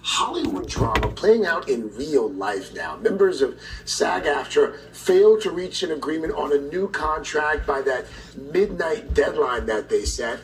Hollywood drama playing out in real life now. Members of SAG AFTRA failed to reach an agreement on a new contract by that midnight deadline that they set.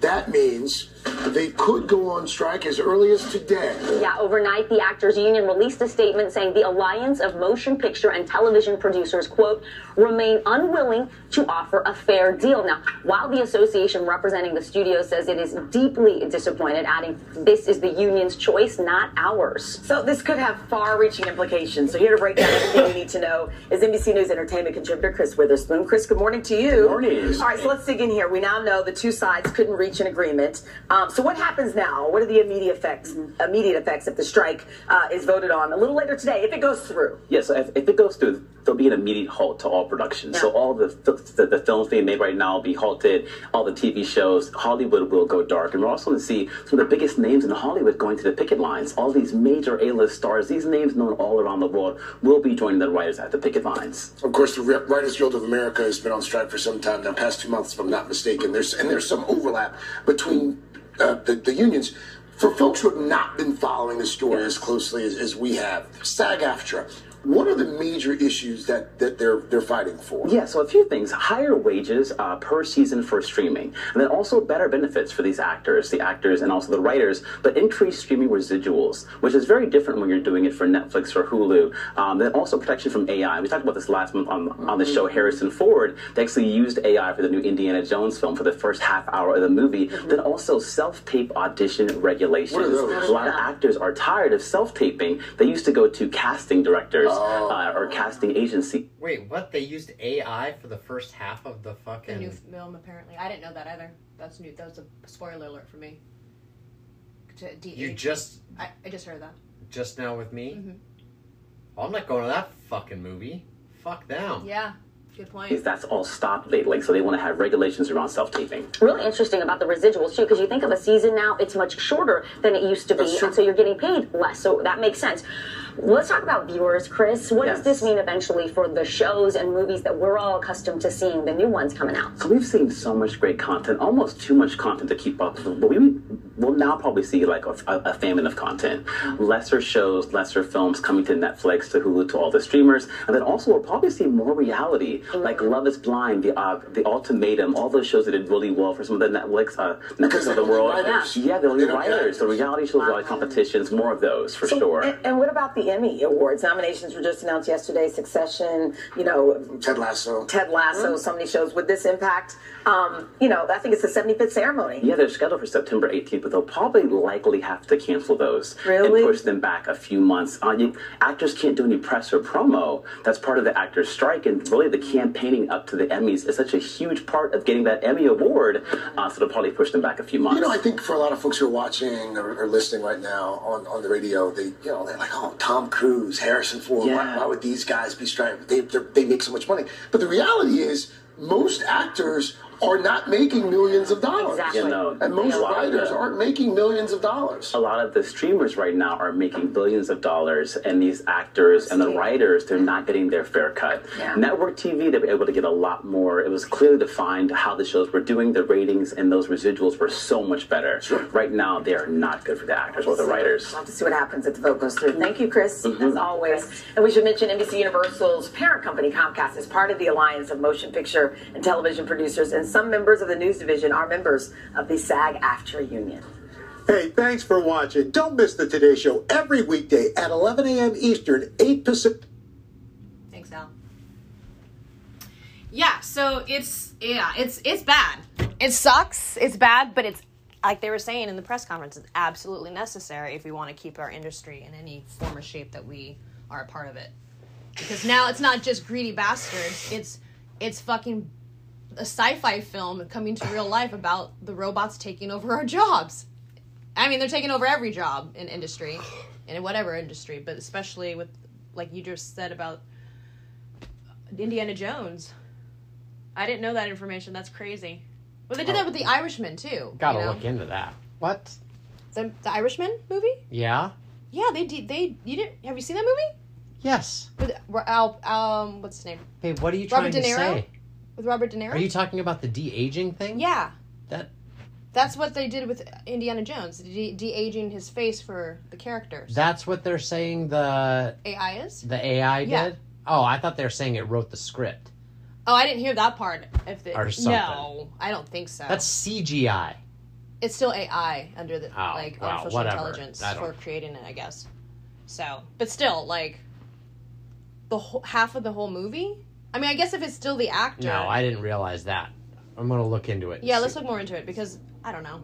That means they could go on strike as early as today. Yeah, overnight, the Actors Union released a statement saying the Alliance of Motion Picture and Television Producers, quote, remain unwilling to offer a fair deal. Now, while the association representing the studio says it is deeply disappointed, adding this is the union's choice, not ours. So this could have far-reaching implications. So here to break down everything we need to know is NBC News entertainment contributor Chris Witherspoon. Chris, good morning to you. Good morning. All right, so let's dig in here. We now know the two sides couldn't reach an agreement. Um, so what happens now? What are the immediate effects? Immediate effects if the strike uh, is voted on a little later today, if it goes through. Yes, if, if it goes through, there'll be an immediate halt to all production. So all the, the the films being made right now will be halted. All the TV shows, Hollywood will go dark, and we're also going to see some of the biggest names in Hollywood going to the picket lines. All these major A-list stars, these names known all around the world, will be joining the writers at the picket lines. Of course, the Writers Guild of America has been on strike for some time now, past two months, if I'm not mistaken. There's and there's some overlap between uh, the, the unions. For folks who have not been following the story as closely as, as we have, SAG-AFTRA, what are the major issues that, that they're they're fighting for? Yeah, so a few things. Higher wages uh, per season for streaming. And then also better benefits for these actors, the actors and also the writers, but increased streaming residuals, which is very different when you're doing it for Netflix or Hulu. Um, then also protection from AI. We talked about this last month on, on the show Harrison Ford. They actually used AI for the new Indiana Jones film for the first half hour of the movie. Then also self-tape audition regulations. What are those? A lot of actors are tired of self-taping. They used to go to casting directors uh, or casting agency. Wait, what? They used AI for the first half of the The fucking. new film, apparently. I didn't know that either. That's new. That was a spoiler alert for me. To de- You just I, I just heard that. just now with me. Mhm. Well, I'm not going to that fucking movie. Fuck them. Yeah, good point. If that's all stopped lately, so they want to have regulations around self-taping. Really interesting about the residuals too, because you think of a season now, it's much shorter than it used to be, true. and so you're getting paid less. So that makes sense. Let's talk about viewers, Chris. What does this mean eventually for the shows and movies that we're all accustomed to seeing, the new ones coming out? So we've seen so much great content, almost too much content to keep up. But we will now probably see like a, a famine of content, lesser shows, lesser films coming to Netflix, to Hulu, to all the streamers, and then also we'll probably see more reality, like Love Is Blind, the uh, the Ultimatum, all those shows that did really well for some of the Netflix uh, Netflix of the world. writers. Yeah, they're only They don't get writers. The reality shows, reality competitions, more of those for So- sure. And, and what about the Emmy Awards? Nominations were just announced yesterday. Succession, you know, Ted Lasso. Ted Lasso, so many shows. Would this impact? Um, you know, I think it's the 75th ceremony. Yeah, they're scheduled for September 18th, but they'll probably likely have to cancel those Really? and push them back a few months. Uh, you, actors can't do any press or promo. That's part of the actors' strike, and really the campaigning up to the Emmys is such a huge part of getting that Emmy award. Uh, so they'll probably push them back a few months. You know, I think for a lot of folks who are watching or, or listening right now on, on the radio, they you know they're like, oh, Tom Cruise, Harrison Ford. Why, Yeah. why would these guys be striking? They they make so much money. But the reality is, most actors are not making millions of dollars. Exactly. You know, And most a lot of writers the- aren't making millions of dollars. a lot of the streamers right now are making billions of dollars, and these actors and the writers, they're not getting their fair cut. Yeah. Network TV, they were able to get a lot more. It was clearly defined how the shows were doing, the ratings, and those residuals were so much better. Right now, they are not good for the actors or the writers. We'll have to see what happens if the vote goes through. Thank you, Chris, Mm-hmm. as always. And we should mention NBC Universal's parent company, Comcast, is part of the Alliance of Motion Picture and Television Producers, and some members of the news division are members of the SAG-AFTRA union. Hey, thanks for watching. Don't miss the Today Show every weekday at 11 a.m. Eastern, 8 Pacific. Thanks, Al. Yeah, so it's yeah, it's it's bad. It sucks. It's bad, but it's like they were saying in the press conference, it's absolutely necessary if we want to keep our industry in any form or shape that we are a part of it. Because now it's not just greedy bastards. It's it's fucking a sci-fi film coming to real life about the robots taking over our jobs. I mean, they're taking over every job in industry, in whatever industry, but especially with, like you just said about Indiana Jones. I didn't know that information. That's crazy. Well, they did that with the Irishman too. Gotta you know? look into that. What? the the Irishman movie. Yeah. Yeah, they did. They you didn't have you seen that movie? Yes. With Al, um, what's his name? Hey, what are you Robert trying De to Niro. say? With Robert De Niro. Are you talking about the de aging thing? yeah, That that's what they did with Indiana Jones, de aging his face for the characters. that's what they're saying the AI is. the AI Yeah. did. Oh, I thought they were saying it wrote the script. Oh, I didn't hear that part. If the, Or something. no, I don't think so. That's CGI. it's still AI under the Oh, like well, artificial whatever. intelligence for creating it, I guess. So, but still, like the whole, half of the whole movie. I mean, I guess if it's still the actor. No, I didn't realize that. I'm gonna look into it. Yeah, let's see. look more into it because I don't know.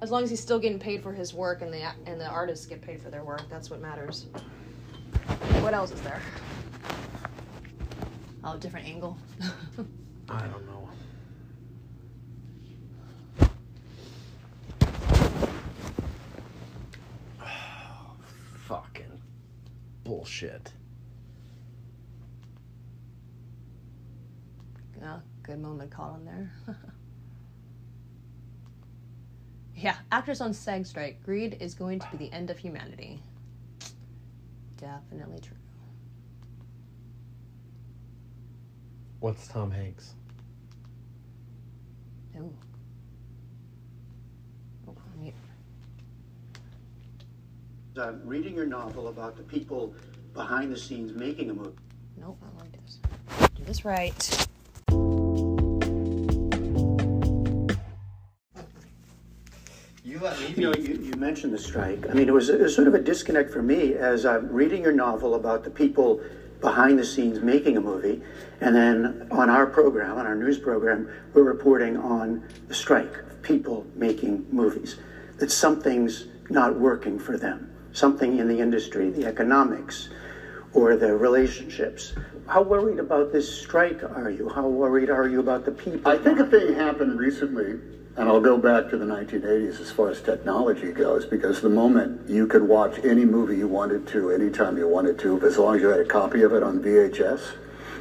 As long as he's still getting paid for his work and the and the artists get paid for their work, that's what matters. What else is there? Oh, different angle. I don't know. Fucking bullshit. Yeah, good moment caught on there. yeah, actors on SAG strike. Greed is going to be the end of humanity. Definitely true. What's Tom Hanks? Ooh. Oh, mute. uh, reading your novel about the people behind the scenes making a movie. Nope, I want to do this. Do this right. You You know, you, you mentioned the strike. I mean, it was, it was sort of a disconnect for me as I'm reading your novel about the people behind the scenes making a movie, and then on our program, on our news program, we're reporting on the strike of people making movies. That something's not working for them. Something in the industry, the economics, or the relationships. How worried about this strike are you? How worried are you about the people? I think a thing happened recently, and I'll go back to the 1980s as far as technology goes, because the moment you could watch any movie you wanted to, anytime you wanted to, as long as you had a copy of it on VHS,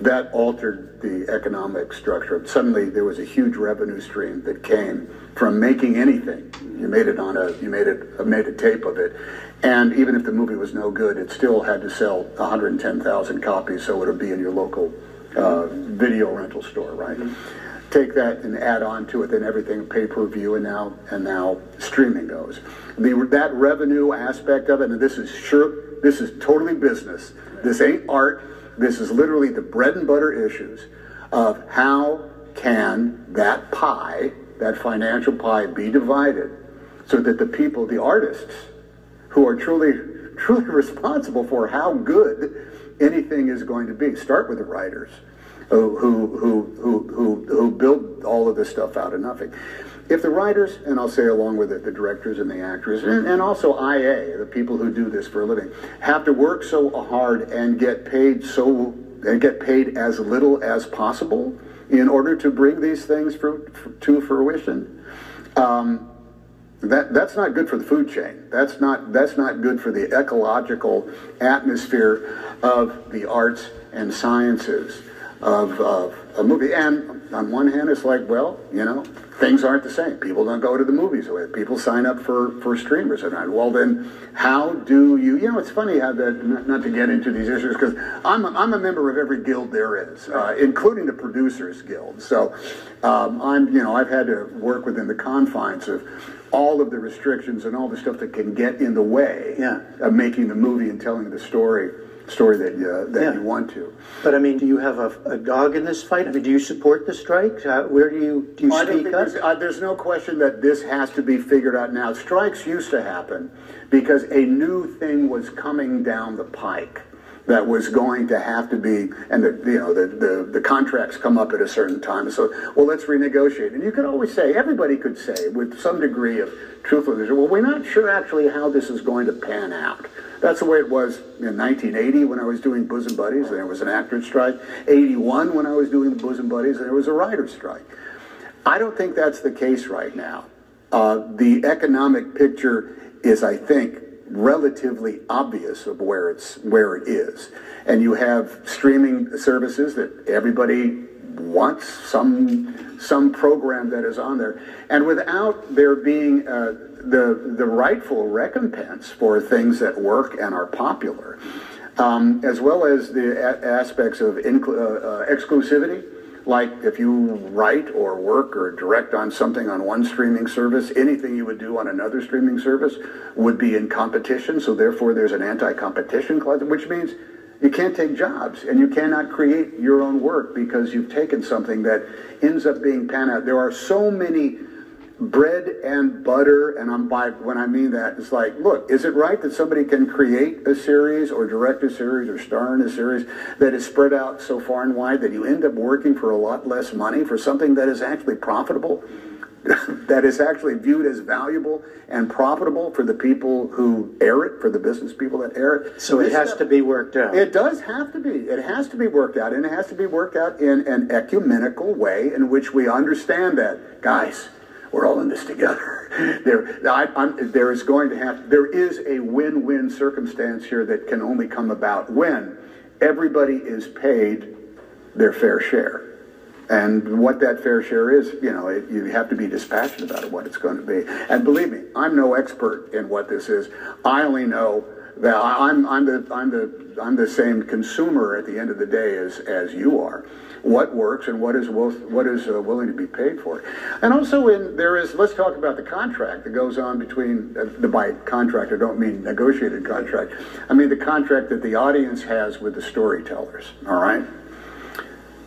that altered the economic structure. Suddenly, there was a huge revenue stream that came from making anything. You made it on a, you made it, made a tape of it, and even if the movie was no good, it still had to sell 110,000 copies, so it would be in your local uh, video rental store, right? Take that and add on to it, then everything pay per view, and now and now streaming goes. The that revenue aspect of it, and this is sure, this is totally business. This ain't art. This is literally the bread and butter issues of how can that pie, that financial pie, be divided so that the people, the artists, who are truly truly responsible for how good anything is going to be. Start with the writers who who who who who, build all of this stuff out of nothing. If the writers, and I'll say along with it, the directors and the actors, and, and also IA, the people who do this for a living, have to work so hard and get paid so and get paid as little as possible in order to bring these things for, to fruition. Um, that that's not good for the food chain. That's not that's not good for the ecological atmosphere of the arts and sciences of, of a movie. And on one hand, it's like, well, you know, things aren't the same. People don't go to the movies. People sign up for, for streamers. And well, then how do you, you know, it's funny how that, not, not to get into these issues, because I'm, a, I'm a member of every guild there is, uh, including the Producers Guild. So um, I'm, you know, I've had to work within the confines of all of the restrictions and all the stuff that can get in the way Yeah. of making the movie and telling the story story that you, that Yeah. you want to. But I mean, do you have a, a dog in this fight? I mean, do you support the strike? Uh, where do you do you I don't speak think up? there's, uh, there's no question that this has to be figured out now. Strikes used to happen because a new thing was coming down the pike that was going to have to be, and the you know the, the, the contracts come up at a certain time. So well, let's renegotiate. And you could always say, everybody could say with some degree of truthfulness, well, we're not sure actually how this is going to pan out. That's the way it was in 1980 when I was doing Bosom Buddies. There was an actor's strike. 81 when I was doing the Bosom Buddies, there was a writer's strike. I don't think that's the case right now. Uh, the economic picture is, I think, relatively obvious of where it's where it is, and you have streaming services that everybody wants some some program that is on there, and without there being uh, the the rightful recompense for things that work and are popular, um, as well as the a- aspects of inclu- uh, uh, exclusivity like if you write or work or direct on something on one streaming service, anything you would do on another streaming service would be in competition. So therefore, there's an anti-competition clause, which means you can't take jobs and you cannot create your own work because you've taken something that ends up being pan out. There are so many bread and butter, and I'm by when I mean that, it's like, look, is it right that somebody can create a series or direct a series or star in a series that is spread out so far and wide that you end up working for a lot less money for something that is actually profitable? that is actually viewed as valuable and profitable for the people who air it, for the business people that air it. So it has stuff- to be worked out. it does have to be. It has to be worked out, and it has to be worked out in an ecumenical way in which we understand that, guys, we're all in this together. There, I, I'm, there is going to have, there is a win-win circumstance here that can only come about when everybody is paid their fair share. And what that fair share is, you know, it, you have to be dispassionate about it, what it's going to be. And believe me, I'm no expert in what this is. I only know that I'm, I'm the, I'm the, I'm the same consumer at the end of the day as, as you are. What works and what is, what is uh, willing to be paid for. And also in, there is, let's talk about the contract that goes on between, uh, the by contract, I don't mean negotiated contract. I mean the contract that the audience has with the storytellers, all right?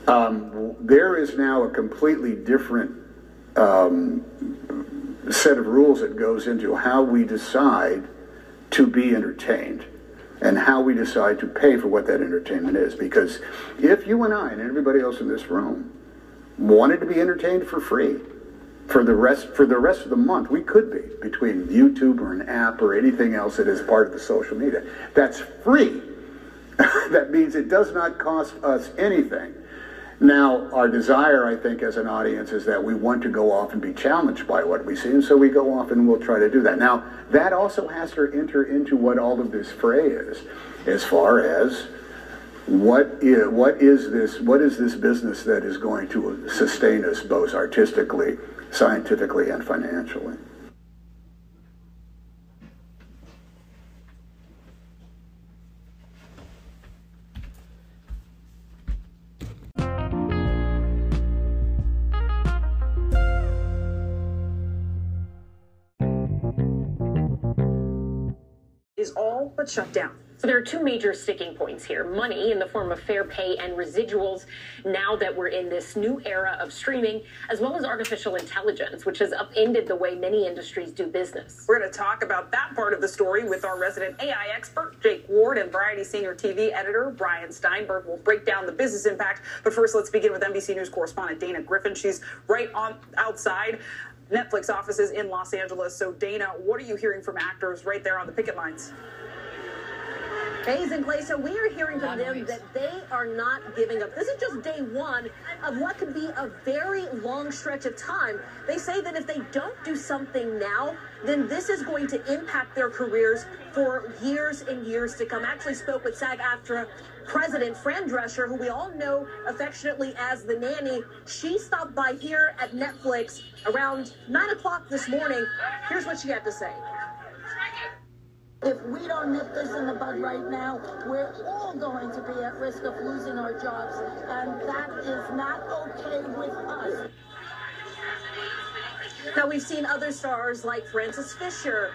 Um, there is now a completely different um, set of rules that goes into how we decide to be entertained and how we decide to pay for what that entertainment is. Because if you and I and everybody else in this room wanted to be entertained for free for the rest for the rest of the month, we could be between YouTube or an app or anything else that is part of the social media. That's free. that means it does not cost us anything. Now, our desire, I think, as an audience, is that we want to go off and be challenged by what we see, and so we go off and we'll try to do that. Now, that also has to enter into what all of this fray is, as far as what is, what is this what is this business that is going to sustain us both artistically, scientifically, and financially. All but shut down. So there are two major sticking points here. Money in the form of fair pay and residuals now that we're in this new era of streaming, as well as artificial intelligence, which has upended the way many industries do business. We're going to talk about that part of the story with our resident AI expert, Jake Ward, and Variety senior TV editor, Brian Steinberg. will break down the business impact. But first, let's begin with NBC News correspondent Dana Griffin. She's right on outside Netflix offices in Los Angeles. So, Dana, what are you hearing from actors right there on the picket lines? Hayes and Clay, so we are hearing from them that they are not giving up. This is just day one of what could be a very long stretch of time. They say that if they don't do something now, then this is going to impact their careers for years and years to come. I actually spoke with SAG AFTRA President Fran Drescher, who we all know affectionately as the nanny. She stopped by here at Netflix around 9 o'clock this morning. Here's what she had to say. If we don't nip this in the bud right now, we're all going to be at risk of losing our jobs, and that is not okay with us. Now we've seen other stars like Frances Fisher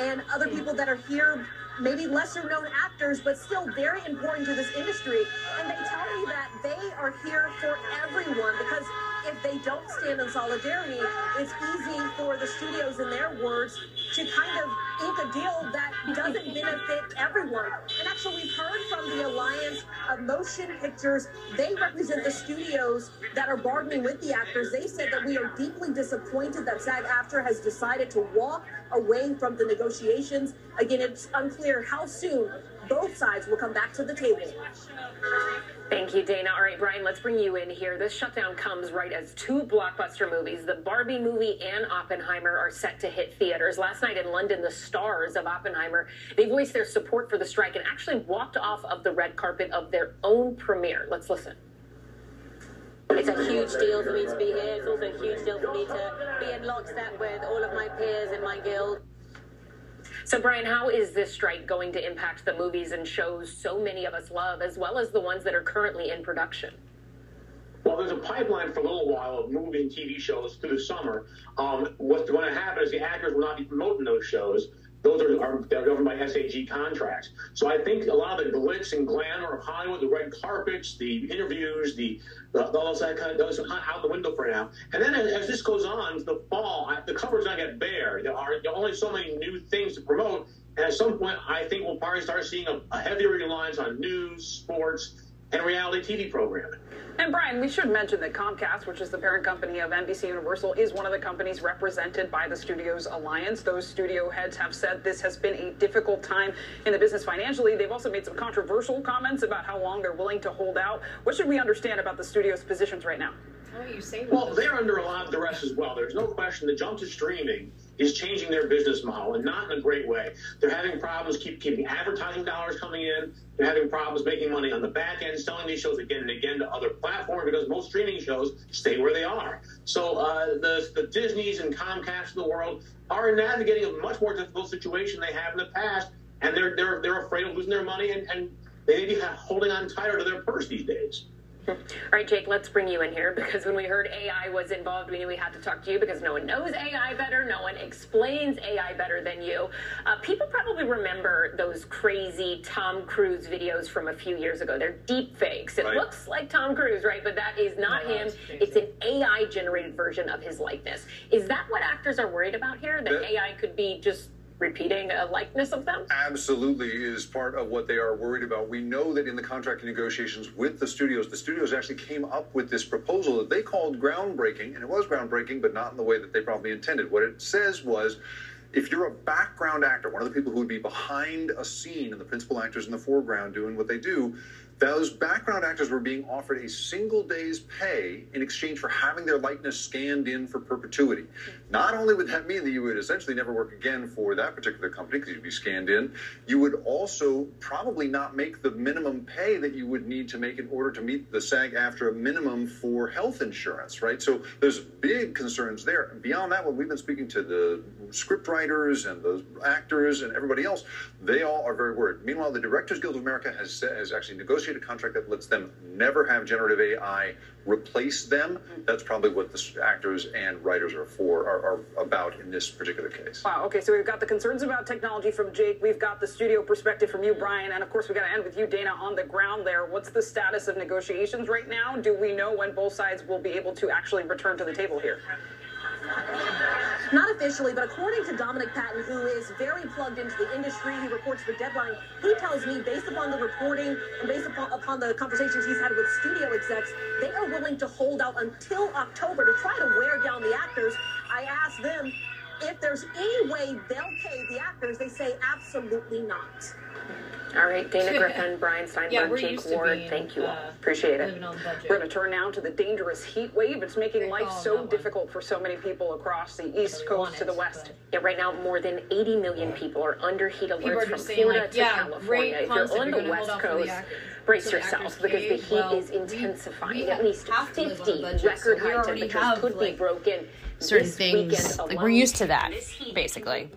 and other people that are here, maybe lesser known actors, but still very important to this industry. And they tell me that they are here for everyone because if they don't stand in solidarity, it's easy for the studios, in their words, to kind of ink a deal that doesn't benefit everyone. And actually, we've heard from the Alliance of Motion Pictures. They represent the studios that are bargaining with the actors. They said that we are deeply disappointed that SAG AFTRA has decided to walk away from the negotiations. Again, it's unclear how soon both sides will come back to the table. Thank you, Dana. All right, Brian, let's bring you in here. This shutdown comes right as two blockbuster movies, the Barbie movie and Oppenheimer, are set to hit theaters. Last night in London, the stars of Oppenheimer, they voiced their support for the strike and actually walked off of the red carpet of their own premiere. Let's listen. It's a huge deal for me to be here. It's also a huge deal for me to be in lockstep with all of my peers in my guild. So, Brian, how is this strike going to impact the movies and shows so many of us love, as well as the ones that are currently in production? Well, there's a pipeline for a little while of moving TV shows through the summer. Um, what's going to happen is the actors will not be promoting those shows. Those are, are they're governed by SAG contracts. So I think a lot of the glitz and glamour of Hollywood, the red carpets, the interviews, the, the all that kind of those out the window for now. And then as, as this goes on, the fall, I, the cover's not get bare. There are, there are only so many new things to promote. And at some point, I think we'll probably start seeing a, a heavier reliance on news, sports, and reality TV programming. And Brian, we should mention that Comcast, which is the parent company of NBC Universal, is one of the companies represented by the Studios Alliance. Those studio heads have said this has been a difficult time in the business financially. They've also made some controversial comments about how long they're willing to hold out. What should we understand about the studio's positions right now? Well, they're under a lot of duress as well. There's no question the jump to streaming is changing their business model and not in a great way. They're having problems keep keeping advertising dollars coming in. They're having problems making money on the back end, selling these shows again and again to other platforms because most streaming shows stay where they are. So uh, the the Disney's and Comcast of the world are navigating a much more difficult situation than they have in the past, and they're they're they're afraid of losing their money and, and they may be holding on tighter to their purse these days. All right, Jake, let's bring you in here because when we heard AI was involved, we knew we had to talk to you because no one knows AI better. No one explains AI better than you. Uh, people probably remember those crazy Tom Cruise videos from a few years ago. They're deep fakes. It Right. looks like Tom Cruise, right? But that is not No, him. It's an AI generated version of his likeness. Is that what actors are worried about here? That That- AI could be just repeating a likeness of them? absolutely is part of what they are worried about. We know that in the contract negotiations with the studios, the studios actually came up with this proposal that they called groundbreaking, and it was groundbreaking, but not in the way that they probably intended. What it says was if you're a background actor, one of the people who would be behind a scene and the principal actors in the foreground doing what they do, those background actors were being offered a single day's pay in exchange for having their likeness scanned in for perpetuity. Not only would that mean that you would essentially never work again for that particular company because you'd be scanned in, you would also probably not make the minimum pay that you would need to make in order to meet the SAG-AFTRA minimum for health insurance, right? So there's big concerns there. Beyond that, when we've been speaking to the script writers and the actors and everybody else, they all are very worried. Meanwhile, the Directors Guild of America has has actually negotiated a contract that lets them never have generative AI replace them. Mm-hmm. That's probably what the actors and writers are for are, are about in this particular case. Wow. Okay, so we've got the concerns about technology from Jake. We've got the studio perspective from you, Brian, and of course we got to end with you, Dana, on the ground there. What's the status of negotiations right now? Do we know when both sides will be able to actually return to the table here? Not officially, but according to Dominic Patten, who is very plugged into the industry, he reports for Deadline. He tells me, based upon the reporting and based upon, upon the conversations he's had with studio execs, they are willing to hold out until October to try to wear down the actors. I asked them if there's any way they'll pay the actors. They say absolutely not. All right, Dana Griffin, Brian Steinberg, Yeah, we're Jake Ward, being, thank you all. uh, Appreciate it. We're going to turn now to the dangerous heat wave. It's making life so difficult for so many people across the East Coast to the West. Yeah, right now more than 80 million people are under heat alerts from saying, Florida like, to yeah, California. If you're on you're the gonna hold West out for the Coast, brace So the yourself because the heat well, is intensifying. we At least have to live on a 50 budget, record we high already temperatures have, could be broken certain things weekend like we're used to that basically